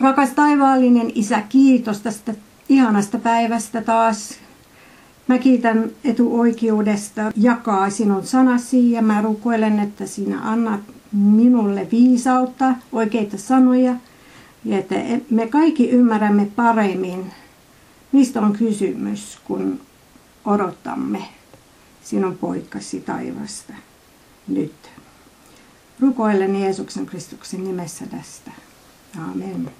Rakas taivaallinen Isä, kiitos tästä ihanasta päivästä taas. Mä kiitän etuoikeudesta jakaa sinun sanasi ja mä rukoilen, että sinä annat minulle viisautta, oikeita sanoja ja että me kaikki ymmärrämme paremmin, mistä on kysymys, kun odottamme sinun poikasi taivasta nyt. Rukoilen Jeesuksen Kristuksen nimessä tästä. Amen.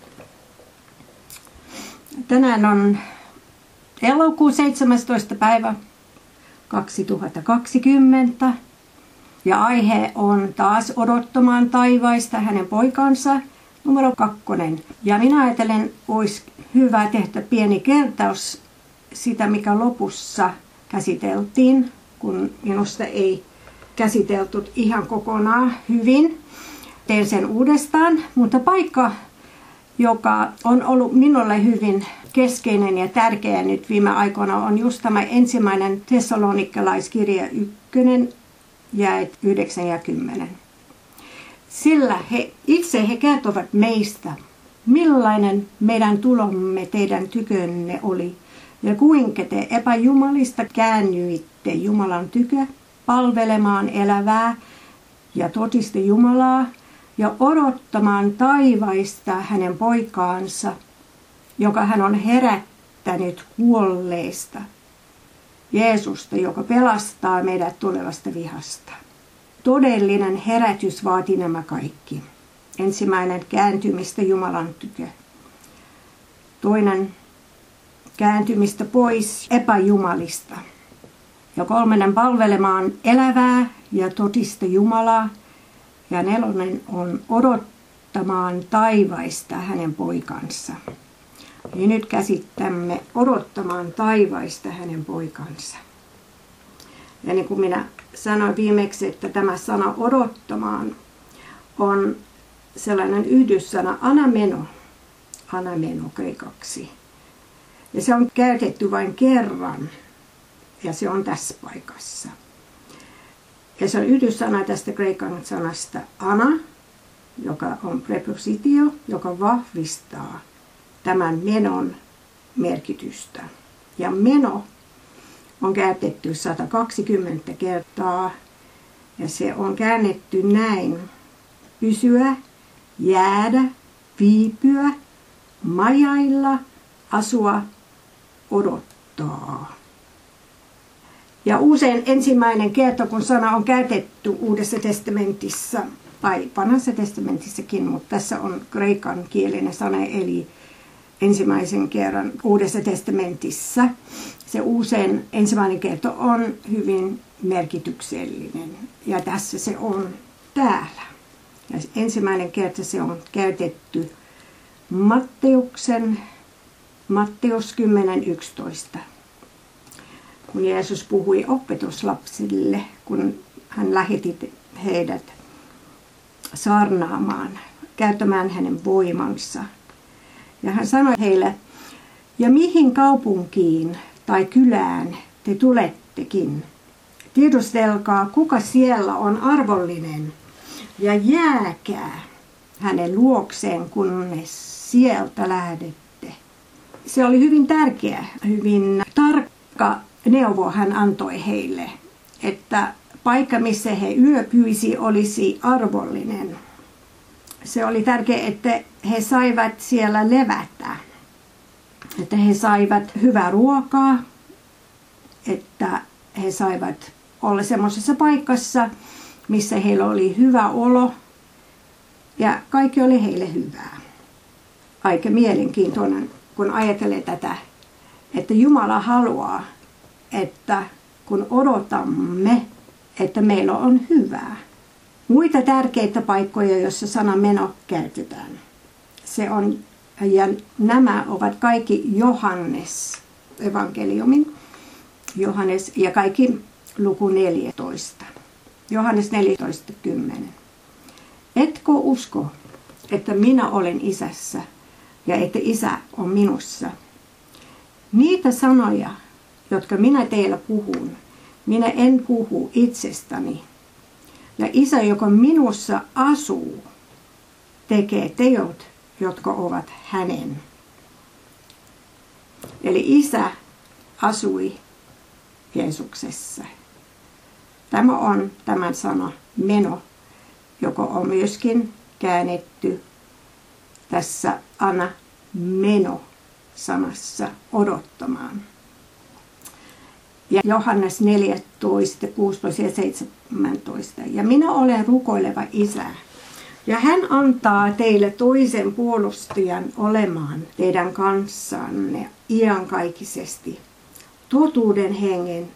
Tänään on elokuun 17. päivä 2020 ja aihe on taas odottamaan taivaista hänen poikansa numero kakkonen. Ja minä ajattelen, olisi hyvä tehdä pieni kertaus sitä, mikä lopussa käsiteltiin, kun minusta ei käsitelty ihan kokonaan hyvin. Teen sen uudestaan, mutta paikka, joka on ollut minulle hyvin keskeinen ja tärkeä nyt viime aikoina, on just tämä ensimmäinen Thessalonikalaiskirja 1, jäät 9 ja 10. Sillä he, itse he kertovat meistä, millainen meidän tulomme teidän tykönne oli ja kuinka te epäjumalista käännyitte Jumalan tykö palvelemaan elävää ja totiste Jumalaa ja odottamaan taivaista hänen poikaansa, joka hän on herättänyt kuolleista, Jeesusta, joka pelastaa meidät tulevasta vihasta. Todellinen herätys vaati nämä kaikki. Ensimmäinen kääntymistä Jumalan tykö. Toinen kääntymistä pois epäjumalista. Ja kolmannen palvelemaan elävää ja totista Jumalaa. Ja nelonen on odottamaan taivaista hänen poikansa. Ja nyt käsittämme odottamaan taivaista hänen poikansa. Ja niin kuin minä sanoin viimeksi, että tämä sana odottamaan on sellainen yhdyssana anameno, anameno kreikaksi. Ja se on käytetty vain kerran ja se on tässä paikassa. Ja se on yhdyssana tästä kreikan sanasta ana, joka on prepositio, joka vahvistaa tämän menon merkitystä. Ja meno on käytetty 120 kertaa ja se on käännetty näin. Pysyä, jäädä, viipyä, majailla, asua, odottaa. Ja usein ensimmäinen kerta, kun sana on käytetty Uudessa testamentissa, tai vanhassa testamentissakin, mutta tässä on kreikan kielinen sana, eli ensimmäisen kerran Uudessa testamentissa. Se usein ensimmäinen kerta on hyvin merkityksellinen ja tässä se on täällä. Ja ensimmäinen kerta se on käytetty Matteuksen, Matteus 10.11. Kun Jeesus puhui opetuslapsille, kun hän lähetti heidät saarnaamaan, käyttämään hänen voimansa – ja hän sanoi heille, ja mihin kaupunkiin tai kylään te tulettekin. Tiedustelkaa, kuka siellä on arvollinen, ja jääkää hänen luokseen, kunnes sieltä lähdette. Se oli hyvin tärkeä, hyvin tarkka neuvo hän antoi heille, että paikka, missä he yöpyisi, olisi arvollinen se oli tärkeää, että he saivat siellä levätä. Että he saivat hyvää ruokaa, että he saivat olla semmoisessa paikassa, missä heillä oli hyvä olo ja kaikki oli heille hyvää. Aika mielenkiintoinen, kun ajattelee tätä, että Jumala haluaa, että kun odotamme, että meillä on hyvää, muita tärkeitä paikkoja, joissa sana meno käytetään. Se on, ja nämä ovat kaikki Johannes evankeliumin, Johannes ja kaikki luku 14. Johannes 14, 10. Etkö usko, että minä olen isässä ja että isä on minussa? Niitä sanoja, jotka minä teillä puhun, minä en puhu itsestäni, ja isä, joka minussa asuu, tekee teot, jotka ovat hänen. Eli isä asui Jeesuksessa. Tämä on tämän sana meno, joka on myöskin käännetty tässä Anna meno sanassa odottamaan. Ja Johannes 14, 16 ja 17. Ja minä olen rukoileva isä. Ja hän antaa teille toisen puolustajan olemaan teidän kanssanne iankaikkisesti. Totuuden hengen,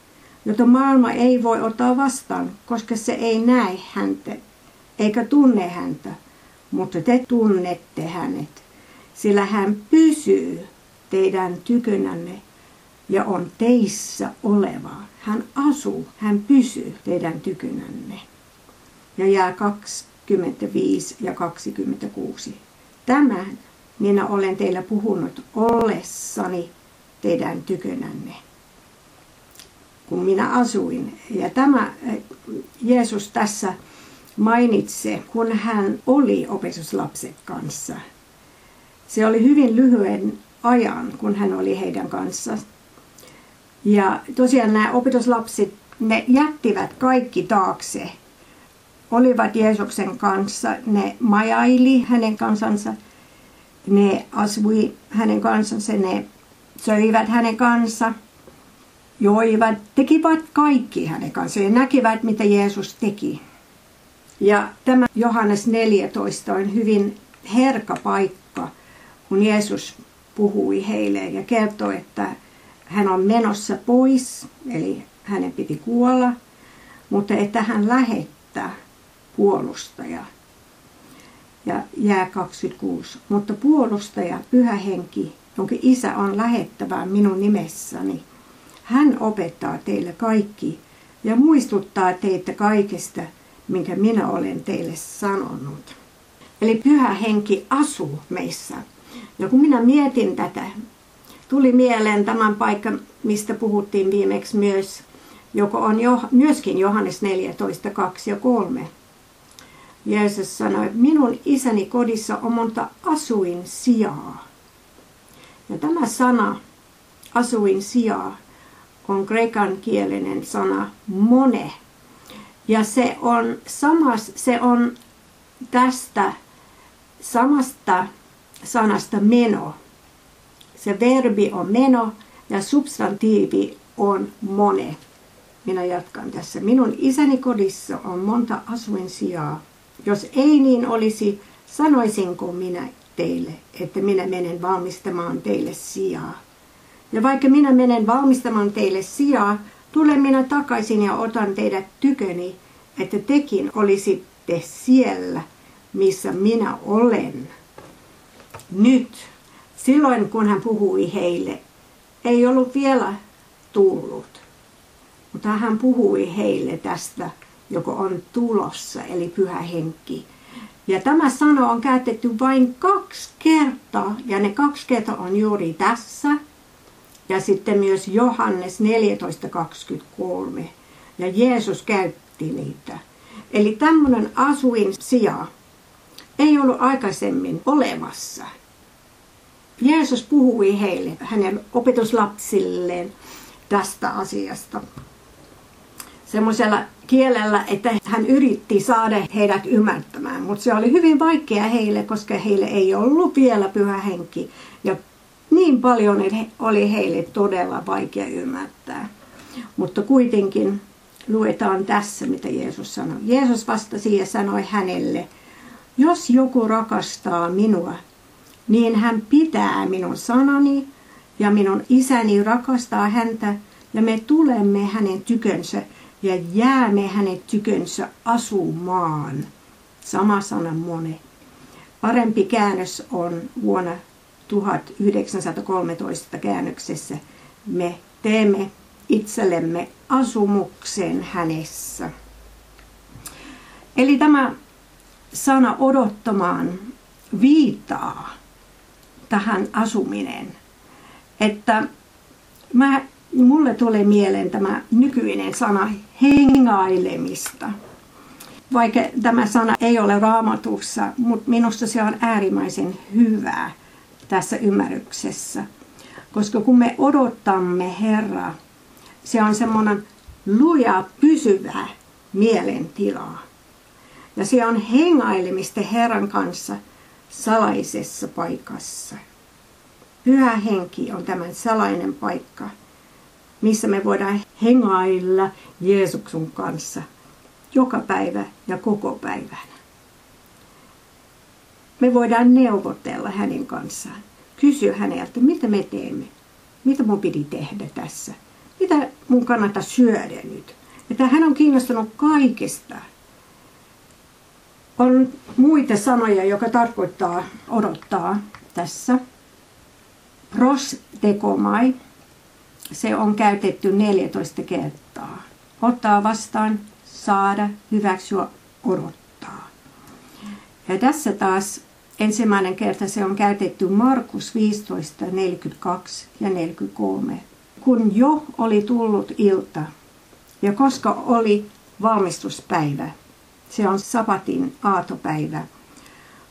jota maailma ei voi ottaa vastaan, koska se ei näe häntä eikä tunne häntä, mutta te tunnette hänet, sillä hän pysyy teidän tykönänne ja on teissä oleva. Hän asuu, hän pysyy teidän tykönänne. Ja jää 25 ja 26. Tämän minä olen teillä puhunut ollessani teidän tykönänne kun minä asuin. Ja tämä eh, Jeesus tässä mainitsee, kun hän oli opetuslapset kanssa. Se oli hyvin lyhyen ajan, kun hän oli heidän kanssa. Ja tosiaan nämä opetuslapset, ne jättivät kaikki taakse. Olivat Jeesuksen kanssa, ne majaili hänen kansansa, ne asui hänen kansansa, ne söivät hänen kanssa – joivat, tekivät kaikki hänen kanssaan ja näkivät, mitä Jeesus teki. Ja tämä Johannes 14 on hyvin herkä paikka, kun Jeesus puhui heille ja kertoi, että hän on menossa pois, eli hänen piti kuolla, mutta että hän lähettää puolustaja. Ja jää 26. Mutta puolustaja, pyhä henki, jonka isä on lähettävää minun nimessäni, hän opettaa teille kaikki ja muistuttaa teitä kaikesta, minkä minä olen teille sanonut. Eli pyhä henki asuu meissä. Ja kun minä mietin tätä, tuli mieleen tämän paikan, mistä puhuttiin viimeksi myös, joka on jo, myöskin Johannes 14, 2 ja 3. Jeesus sanoi, minun isäni kodissa on monta asuin sijaa. Ja tämä sana, asuin sijaa, on kreikan kielinen sana mone. Ja se on, samas, se on tästä samasta sanasta meno. Se verbi on meno ja substantiivi on mone. Minä jatkan tässä. Minun isäni kodissa on monta asuinsijaa. Jos ei niin olisi, sanoisinko minä teille, että minä menen valmistamaan teille sijaa. Ja vaikka minä menen valmistamaan teille sijaa, tulen minä takaisin ja otan teidät tyköni, että tekin olisitte siellä, missä minä olen. Nyt, silloin kun hän puhui heille, ei ollut vielä tullut. Mutta hän puhui heille tästä, joka on tulossa, eli pyhä henki. Ja tämä sana on käytetty vain kaksi kertaa, ja ne kaksi kertaa on juuri tässä – ja sitten myös Johannes 14.23. Ja Jeesus käytti niitä. Eli tämmöinen asuin sija ei ollut aikaisemmin olemassa. Jeesus puhui heille, hänen opetuslapsilleen tästä asiasta. Semmoisella kielellä, että hän yritti saada heidät ymmärtämään, mutta se oli hyvin vaikea heille, koska heille ei ollut vielä pyhä henki. Ja niin paljon, että oli heille todella vaikea ymmärtää. Mutta kuitenkin luetaan tässä, mitä Jeesus sanoi. Jeesus vastasi ja sanoi hänelle, jos joku rakastaa minua, niin hän pitää minun sanani ja minun isäni rakastaa häntä ja me tulemme hänen tykönsä ja jäämme hänen tykönsä asumaan. Sama sana mone. Parempi käännös on vuonna 1913 käännöksessä me teemme itsellemme asumuksen hänessä. Eli tämä sana odottamaan viittaa tähän asuminen. Että mä, mulle tulee mieleen tämä nykyinen sana hengailemista. vaikka tämä sana ei ole raamatussa, mutta minusta se on äärimmäisen hyvää tässä ymmärryksessä. Koska kun me odottamme Herraa, se on semmoinen luja, pysyvä mielentila. Ja se on hengailemista Herran kanssa salaisessa paikassa. Pyhä henki on tämän salainen paikka, missä me voidaan hengailla Jeesuksen kanssa joka päivä ja koko päivänä. Me voidaan neuvotella hänen kanssaan, kysyä häneltä, mitä me teemme, mitä mun piti tehdä tässä, mitä mun kannattaa syödä nyt. Että hän on kiinnostunut kaikesta. On muita sanoja, joka tarkoittaa odottaa tässä. Prostekomai, se on käytetty 14 kertaa. Ottaa vastaan, saada, hyväksyä, odottaa. Ja tässä taas ensimmäinen kerta se on käytetty Markus 15, 42 ja 43. Kun jo oli tullut ilta ja koska oli valmistuspäivä, se on sabatin aatopäivä,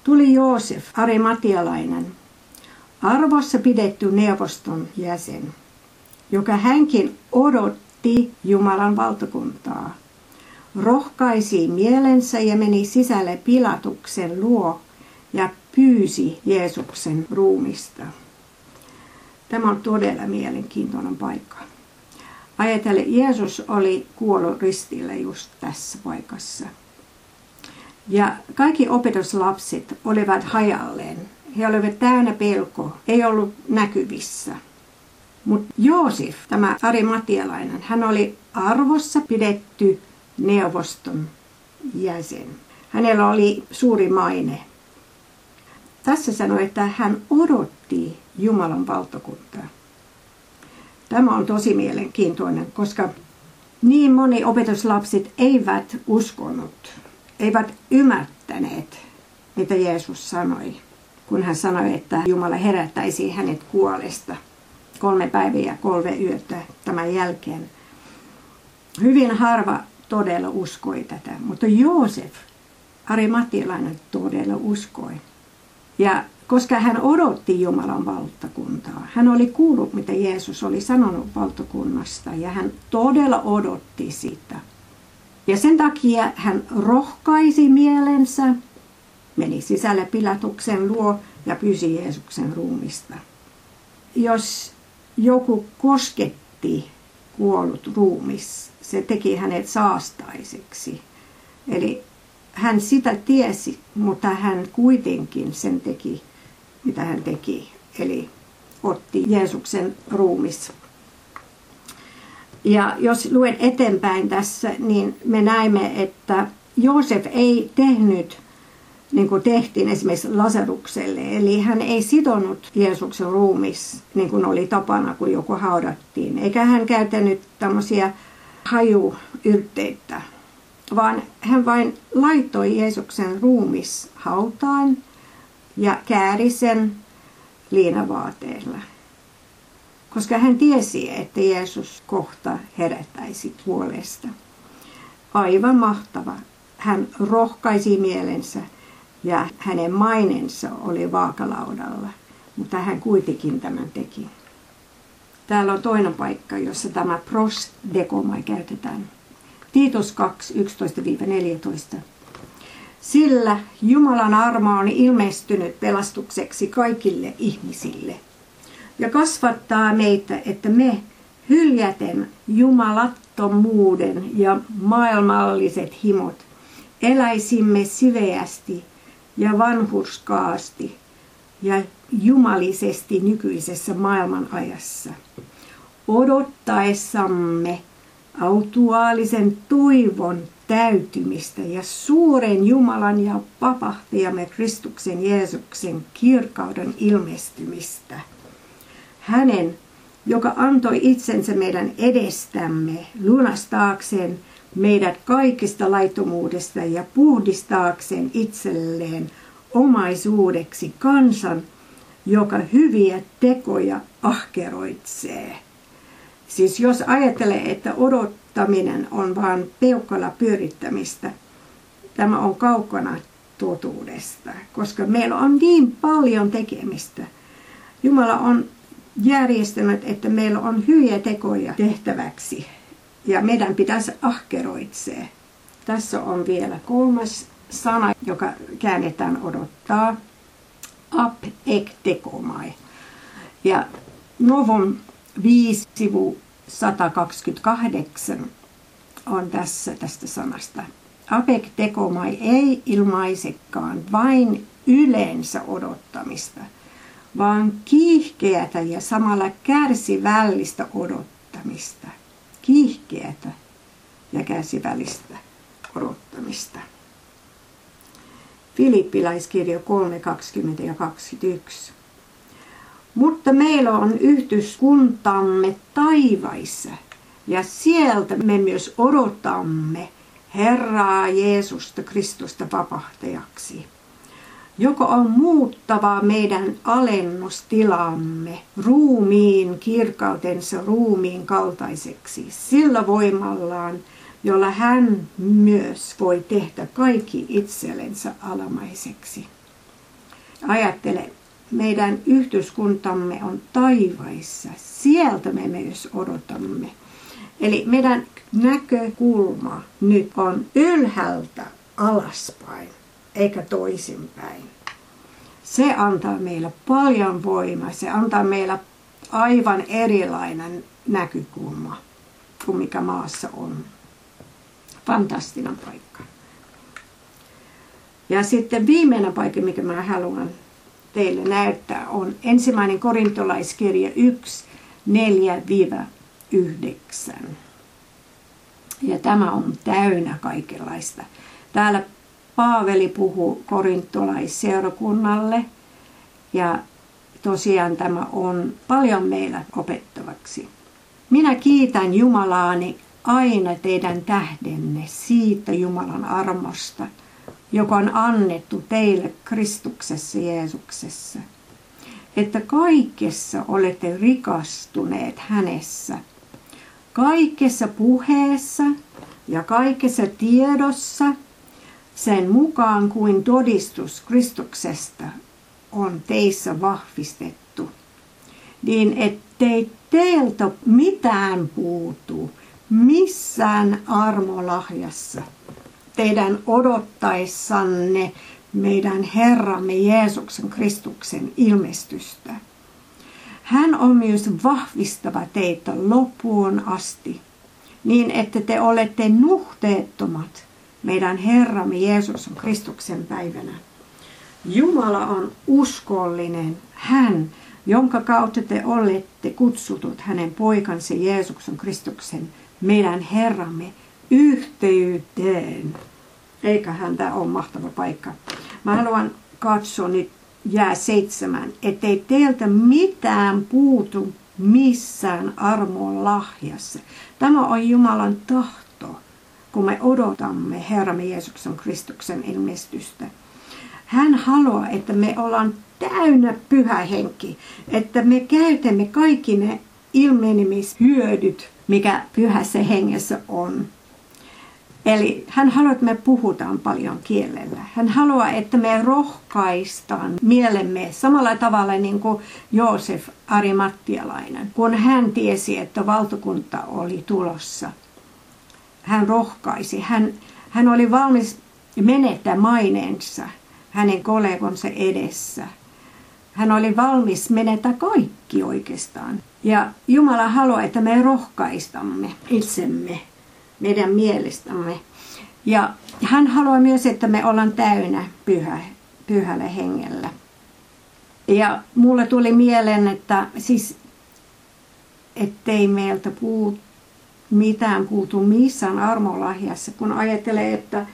tuli Joosef, arimatialainen, arvossa pidetty neuvoston jäsen, joka hänkin odotti Jumalan valtakuntaa. Rohkaisi mielensä ja meni sisälle Pilatuksen luo ja pyysi Jeesuksen ruumista. Tämä on todella mielenkiintoinen paikka. Ajatelle, Jeesus oli kuollut ristillä just tässä paikassa. Ja kaikki opetuslapset olivat hajalleen. He olivat täynnä pelko, ei ollut näkyvissä. Mutta Joosef, tämä arimatialainen, hän oli arvossa pidetty neuvoston jäsen. Hänellä oli suuri maine. Tässä sanoi, että hän odotti Jumalan valtakuntaa. Tämä on tosi mielenkiintoinen, koska niin moni opetuslapset eivät uskonut, eivät ymmärtäneet, mitä Jeesus sanoi, kun hän sanoi, että Jumala herättäisi hänet kuolesta kolme päivää ja kolme yötä tämän jälkeen. Hyvin harva todella uskoi tätä, mutta Joosef, Arimatilainen, todella uskoi. Ja koska hän odotti Jumalan valtakuntaa. Hän oli kuullut, mitä Jeesus oli sanonut valtakunnasta ja hän todella odotti sitä. Ja sen takia hän rohkaisi mielensä, meni sisälle Pilatuksen luo ja pyysi Jeesuksen ruumista. Jos joku kosketti kuollut ruumis, se teki hänet saastaiseksi. Eli hän sitä tiesi, mutta hän kuitenkin sen teki mitä hän teki. Eli otti Jeesuksen ruumis. Ja jos luen eteenpäin tässä, niin me näemme, että Joosef ei tehnyt niin kuin tehtiin esimerkiksi Lasarukselle. Eli hän ei sidonut Jeesuksen ruumis, niin kuin oli tapana, kun joku haudattiin. Eikä hän käytänyt tämmöisiä hajuyrteitä, vaan hän vain laittoi Jeesuksen ruumis hautaan ja kääri sen liinavaateella. Koska hän tiesi, että Jeesus kohta herättäisi puolesta. Aivan mahtava. Hän rohkaisi mielensä ja hänen mainensa oli vaakalaudalla, mutta hän kuitenkin tämän teki. Täällä on toinen paikka, jossa tämä prosdekomai käytetään. Tiitos 2, 11-14. Sillä Jumalan armo on ilmestynyt pelastukseksi kaikille ihmisille ja kasvattaa meitä, että me hyljäten jumalattomuuden ja maailmalliset himot eläisimme siveästi ja vanhurskaasti ja jumalisesti nykyisessä maailman ajassa, odottaessamme autuaalisen toivon täytymistä ja suuren Jumalan ja vapahtajamme Kristuksen Jeesuksen kirkauden ilmestymistä. Hänen, joka antoi itsensä meidän edestämme lunastaakseen meidät kaikista laitomuudesta ja puhdistaakseen itselleen omaisuudeksi kansan, joka hyviä tekoja ahkeroitsee. Siis jos ajattelee, että odottaminen on vain peukalla pyörittämistä, tämä on kaukana totuudesta, koska meillä on niin paljon tekemistä. Jumala on järjestänyt, että meillä on hyviä tekoja tehtäväksi ja meidän pitäisi ahkeroitsee. Tässä on vielä kolmas sana, joka käännetään odottaa. Ap ek tekomai. Ja Novon 5 sivu 128 on tässä tästä sanasta. Apek tekomai ei ilmaisekaan vain yleensä odottamista, vaan kiihkeätä ja samalla kärsivällistä odottamista. Kiihkeätä ja kärsivällistä odottamista. Filippiläiskirja 3, 20 ja 21. Mutta meillä on yhteiskuntamme taivaissa ja sieltä me myös odotamme Herraa Jeesusta Kristusta vapahtajaksi, joka on muuttava meidän alennustilamme ruumiin kirkautensa ruumiin kaltaiseksi sillä voimallaan, jolla hän myös voi tehdä kaikki itsellensä alamaiseksi. Ajattele, meidän yhteiskuntamme on taivaissa. Sieltä me myös odotamme. Eli meidän näkökulma nyt on ylhäältä alaspäin, eikä toisinpäin. Se antaa meille paljon voimaa. Se antaa meille aivan erilainen näkökulma kuin mikä maassa on. Fantastinen paikka. Ja sitten viimeinen paikka, mikä mä haluan teille näyttää, on ensimmäinen korintolaiskirja 1, 4-9. Ja tämä on täynnä kaikenlaista. Täällä Paaveli puhuu korintolaisseurakunnalle ja tosiaan tämä on paljon meillä opettavaksi. Minä kiitän Jumalaani aina teidän tähdenne siitä Jumalan armosta, joka on annettu teille Kristuksessa Jeesuksessa, että kaikessa olette rikastuneet hänessä, kaikessa puheessa ja kaikessa tiedossa, sen mukaan kuin todistus Kristuksesta on teissä vahvistettu, niin ettei teiltä mitään puutu missään armolahjassa teidän odottaessanne meidän Herramme Jeesuksen Kristuksen ilmestystä. Hän on myös vahvistava teitä loppuun asti, niin että te olette nuhteettomat meidän Herramme Jeesuksen Kristuksen päivänä. Jumala on uskollinen, hän, jonka kautta te olette kutsutut hänen poikansa Jeesuksen Kristuksen meidän Herramme yhteyteen. Eikä häntä ole mahtava paikka. Mä haluan katsoa nyt jää seitsemän, ettei teiltä mitään puutu missään armon lahjassa. Tämä on Jumalan tahto, kun me odotamme Herramme Jeesuksen Kristuksen ilmestystä. Hän haluaa, että me ollaan täynnä pyhä henki, että me käytämme kaikki ne ilmenemishyödyt, mikä pyhässä hengessä on. Eli hän haluaa, että me puhutaan paljon kielellä. Hän haluaa, että me rohkaistaan mielemme samalla tavalla niin kuin Joosef Arimattialainen. Kun hän tiesi, että valtakunta oli tulossa, hän rohkaisi. Hän, hän oli valmis menettää maineensa hänen kollegonsa edessä. Hän oli valmis menettää kaikki oikeastaan. Ja Jumala haluaa, että me rohkaistamme itsemme meidän mielestämme. Ja hän haluaa myös, että me ollaan täynnä pyhä, pyhällä hengellä. Ja mulle tuli mieleen, että siis ettei meiltä puut, mitään puutu missään armolahjassa, kun ajattelee, että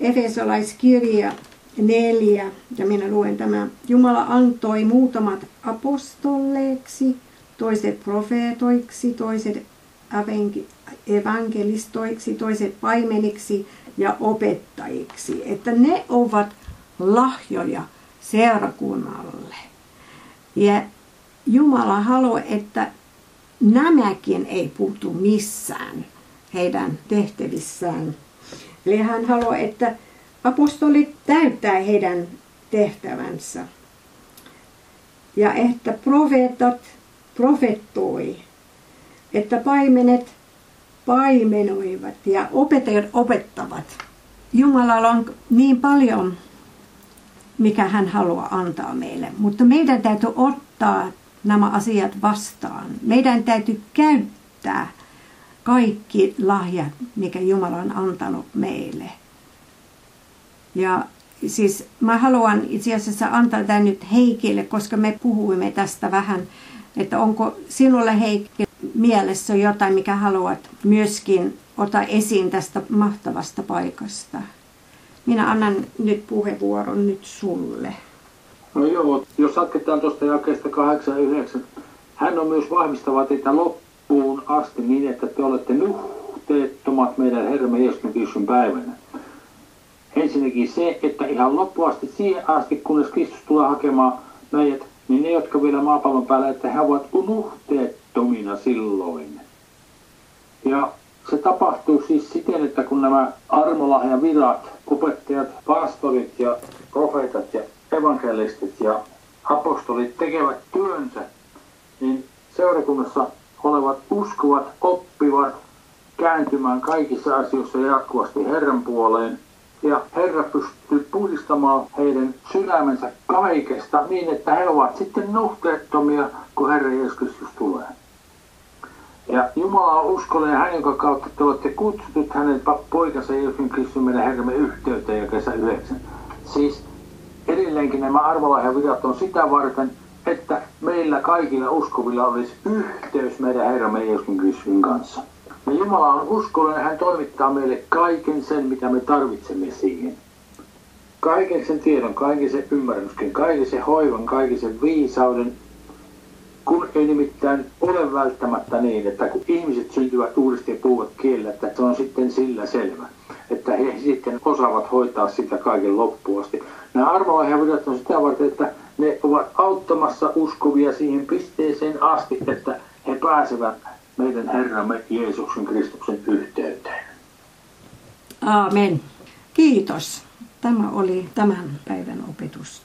Efesolaiskirja 4, ja minä luen tämän, Jumala antoi muutamat apostolleeksi, toiset profeetoiksi, toiset evankelistoiksi, toiset paimeniksi ja opettajiksi. Että ne ovat lahjoja seurakunnalle. Ja Jumala haluaa, että nämäkin ei puutu missään heidän tehtävissään. Eli hän haluaa, että apostolit täyttää heidän tehtävänsä. Ja että profeetat profettoi, että paimenet paimenoivat ja opettajat opettavat. Jumalalla on niin paljon, mikä hän haluaa antaa meille, mutta meidän täytyy ottaa nämä asiat vastaan. Meidän täytyy käyttää kaikki lahjat, mikä Jumala on antanut meille. Ja siis mä haluan itse asiassa antaa tämän nyt Heikille, koska me puhuimme tästä vähän, että onko sinulle Heikki mielessä jotain, mikä haluat myöskin ottaa esiin tästä mahtavasta paikasta. Minä annan nyt puheenvuoron nyt sulle. No joo, jos jatketaan tuosta jakeesta 8 ja 9. Hän on myös vahvistava teitä loppuun asti niin, että te olette nuhteettomat meidän Herramme Jeesuksen Kristuksen päivänä. Ensinnäkin se, että ihan loppuun asti, siihen asti, kunnes Kristus tulee hakemaan meidät, niin ne, jotka vielä maapallon päällä, että he ovat nuhteettomina silloin. Ja se tapahtuu siis siten, että kun nämä armolahjan virat, opettajat, pastorit ja profeetat ja evankelistit ja apostolit tekevät työnsä, niin seurakunnassa olevat uskovat oppivat kääntymään kaikissa asioissa jatkuvasti Herran puoleen. Ja Herra pystyy puhdistamaan heidän sydämensä kaikesta niin, että he ovat sitten nuhteettomia, kun Herra Jeesus Kristus tulee. Ja Jumala on uskollinen hän, jonka kautta te olette kutsutut hänen poikansa Jeesuksen Kristus meidän Herramme yhteyteen ja kesä 9. Siis edelleenkin nämä arvolahjavirrat on sitä varten, että meillä kaikilla uskovilla olisi yhteys meidän Herramme Jeesuksen Kristuksen kanssa. Ja Jumala on uskollinen, hän toimittaa meille kaiken sen, mitä me tarvitsemme siihen. Kaiken sen tiedon, kaiken sen ymmärryksen, kaiken sen hoivan, kaiken sen viisauden, kun ei nimittäin ole välttämättä niin, että kun ihmiset syntyvät uudesti ja puhuvat kielellä, että se on sitten sillä selvä, että he sitten osaavat hoitaa sitä kaiken loppuun asti. Nämä armolahjavirrat on sitä varten, että ne ovat auttamassa uskovia siihen pisteeseen asti, että he pääsevät meidän Herramme Jeesuksen Kristuksen yhteyteen. Aamen. Kiitos. Tämä oli tämän päivän opetus.